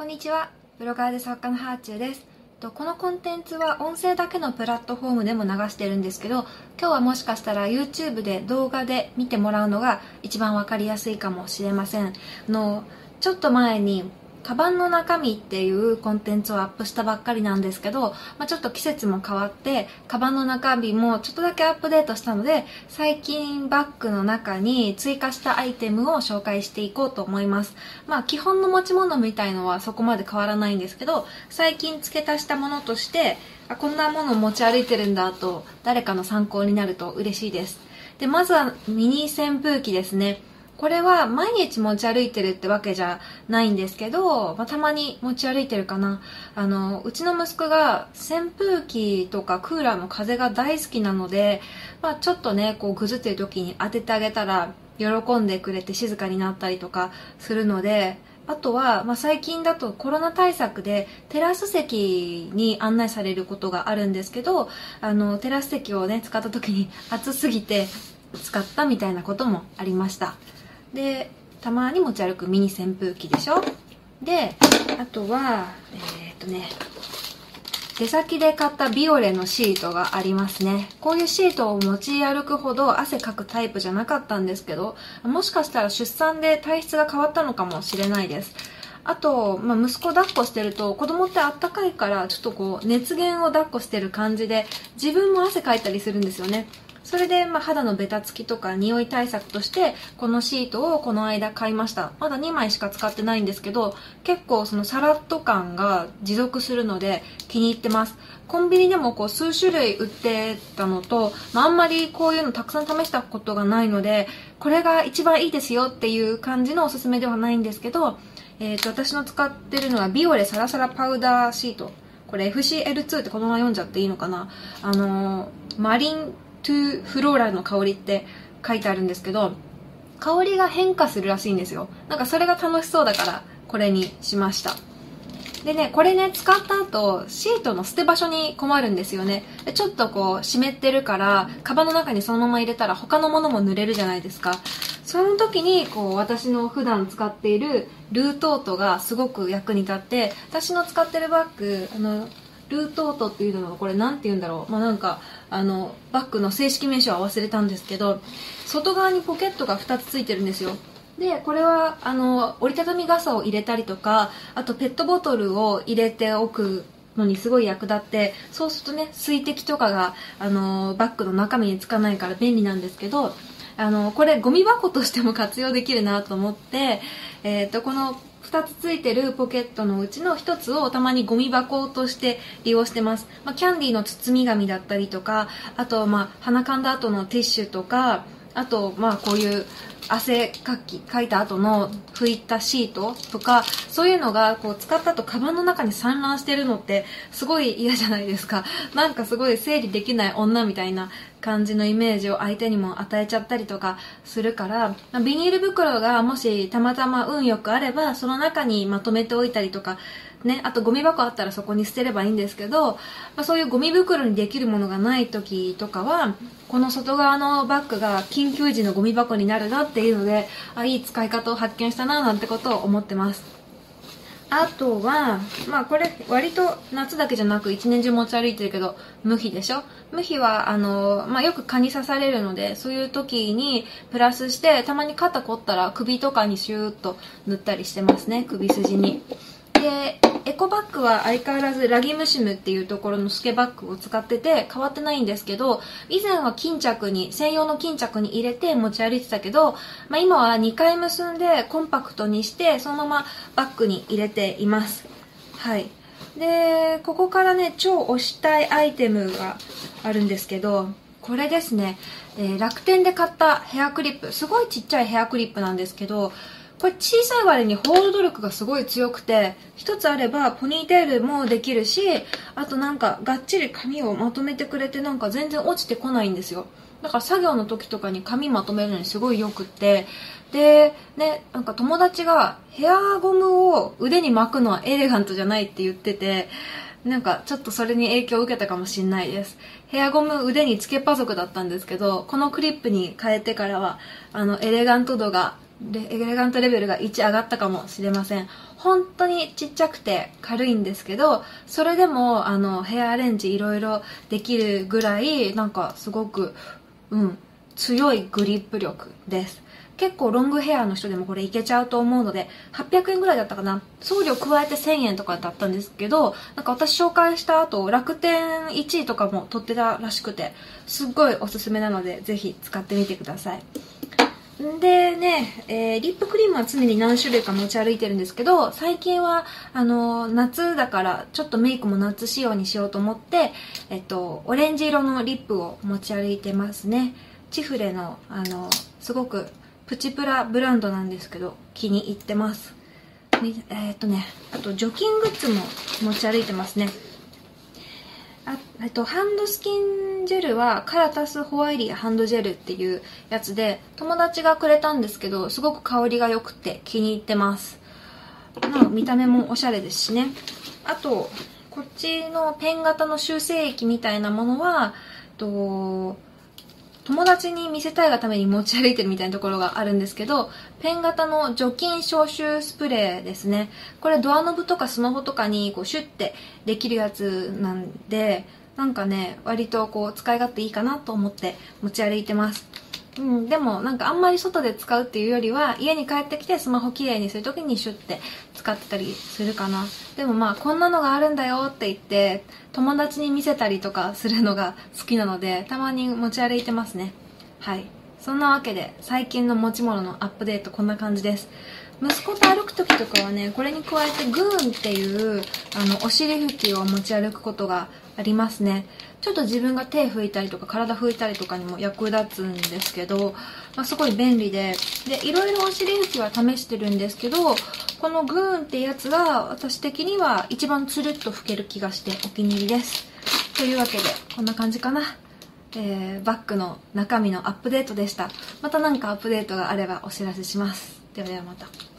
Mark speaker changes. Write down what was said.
Speaker 1: こんにちは。ブロガーで作家のハーチューです。このコンテンツは音声だけのプラットフォームでも流してるんですけど、今日はもしかしたら YouTube で動画で見てもらうのが一番わかりやすいかもしれません。あの、ちょっと前にカバンの中身っていうコンテンツをアップしたばっかりなんですけど、まあ、ちょっと季節も変わってカバンの中身もちょっとだけアップデートしたので最近バッグの中に追加したアイテムを紹介していこうと思います。まあ基本の持ち物みたいのはそこまで変わらないんですけど最近付け足したものとしてあこんなもの持ち歩いてるんだと誰かの参考になると嬉しいです。でまずはミニ扇風機ですね。これは毎日持ち歩いてるってわけじゃないんですけど、まあ、たまに持ち歩いてるかな。あの、うちの息子が扇風機とかクーラーの風が大好きなので、まあ、ちょっとね、こうぐずってる時に当ててあげたら喜んでくれて静かになったりとかするので、あとは、まあ、最近だとコロナ対策でテラス席に案内されることがあるんですけど、あの、テラス席をね、使った時に暑すぎて使ったみたいなこともありました。でたまに持ち歩くミニ扇風機でしょ？であとはえー、っとね出先で買ったビオレのシートがありますね。こういうシートを持ち歩くほど汗かくタイプじゃなかったんですけど、もしかしたら出産で体質が変わったのかもしれないです。あと、まあ、息子抱っこしてると子供ってあったかいからちょっとこう熱源を抱っこしてる感じで自分も汗かいたりするんですよね。それで、まあ、肌のベタつきとか匂い対策としてこのシートをこの間買いました。まだ2枚しか使ってないんですけど結構そのサラッと感が持続するので気に入ってます。コンビニでもこう数種類売ってたのと、まあ、あんまりこういうのたくさん試したことがないのでこれが一番いいですよっていう感じのおすすめではないんですけど、えー、と私の使ってるのはビオレサラサラパウダーシート。これ FCL2 ってこのまま読んじゃっていいのかな。あのー、マリントゥフローラルの香りって書いてあるんですけど香りが変化するらしいんですよ。なんかそれが楽しそうだからこれにしました。でねこれね使った後シートの捨て場所に困るんですよね。ちょっとこう湿ってるからカバンの中にそのまま入れたら他のものも濡れるじゃないですか。その時にこう私の普段使っているルートートがすごく役に立って私の使ってるバッグあのルートートっていうのはこれ何て言うんだろう。まあなんかあのバッグの正式名称は忘れたんですけど外側にポケットが2つついてるんですよ。でこれはあの折りたたみ傘を入れたりとかあとペットボトルを入れておくのにすごい役立ってそうするとね水滴とかがあのバッグの中身につかないから便利なんですけどあのこれゴミ箱としても活用できるなと思って、えーとこの2つついてるポケットのうちの1つをたまにゴミ箱として利用してます、まあ、キャンディーの包み紙だったりとかあとまあ鼻かんだ後のティッシュとかあとまあこういう汗かきかいた後の拭いたシートとかそういうのがこう使った後カバンの中に散乱してるのってすごい嫌じゃないですか。なんかすごい整理できない女みたいな感じのイメージを相手にも与えちゃったりとかするからビニール袋がもしたまたま運よくあればその中にまとめておいたりとかね、あとゴミ箱あったらそこに捨てればいいんですけど、まあ、そういうゴミ袋にできるものがない時とかはこの外側のバッグが緊急時のゴミ箱になるなっていうのであいい使い方を発見したななんてことを思ってますあとは、まあこれ割と夏だけじゃなく一年中持ち歩いてるけど、無比でしょ？無比はあの、まあよく蚊に刺されるので、そういう時にプラスして、たまに肩凝ったら首とかにシューッと塗ったりしてますね、首筋に。で、エコバッグは相変わらずラギムシムっていうところのスケバッグを使ってて変わってないんですけど、以前は巾着に、専用の巾着に入れて持ち歩いてたけど、まあ、今は2回結んでコンパクトにして、そのままバッグに入れています。はい。で、ここからね、超推したいアイテムがあるんですけど、これですね、えー、楽天で買ったヘアクリップ、すごいちっちゃいヘアクリップなんですけど、これ小さい割にホールド力がすごい強くて一つあればポニーテールもできるしあとなんかがっちり髪をまとめてくれてなんか全然落ちてこないんですよだから作業の時とかに髪まとめるのにすごいよくってでねなんか友達がヘアゴムを腕に巻くのはエレガントじゃないって言っててなんかちょっとそれに影響を受けたかもしんないです。ヘアゴム腕につけっぱ族だったんですけど、このクリップに変えてからは、あの、エレガント度がエレガントレベルが1上がったかもしれません。本当にちっちゃくて軽いんですけどそれでもあのヘアアレンジいろいろできるぐらいなんかすごくうん強いグリップ力です。結構ロングヘアの人でもこれいけちゃうと思うので800円ぐらいだったかな。送料加えて1000円とかだったんですけどなんか私紹介した後楽天1位とかも取ってたらしくてすっごいおすすめなのでぜひ使ってみてください。でね、えー、リップクリームは常に何種類か持ち歩いてるんですけど、最近は、あの、夏だから、ちょっとメイクも夏仕様にしようと思って、えっと、オレンジ色のリップを持ち歩いてますね。チフレの、あの、すごくプチプラブランドなんですけど気に入ってますえっ、とねあと除菌グッズも持ち歩いてますねあえっとハンドスキンジェルはカラタスホワイリーハンドジェルっていうやつで友達がくれたんですけどすごく香りが良くて気に入ってますまあ見た目もおしゃれですしねあとこっちのペン型の修正液みたいなものはと友達に見せたいがために持ち歩いてるみたいなところがあるんですけど、ペン型の除菌消臭スプレーですね。これドアノブとかスマホとかにこうシュッてできるやつなんで、なんかね、割とこう使い勝手いいかなと思って持ち歩いてます。うん、でもなんかあんまり外で使うっていうよりは家に帰ってきてスマホきれいにする時にシュッて使ってたりするかな。でもまあこんなのがあるんだよって言って友達に見せたりとかするのが好きなのでたまに持ち歩いてますね。はい。そんなわけで最近の持ち物のアップデートこんな感じです。息子と歩く時とかはねこれに加えてグーンっていうあのお尻拭きを持ち歩くことがありますね。ちょっと自分が手拭いたりとか体拭いたりとかにも役立つんですけど、まあ、すごい便利で。でいろいろお尻拭きは試してるんですけどこのグーンってやつが私的には一番つるっと拭ける気がしてお気に入りです。というわけでこんな感じかな。えー、バッグの中身のアップデートでした。また何かアップデートがあればお知らせします。ではではまた。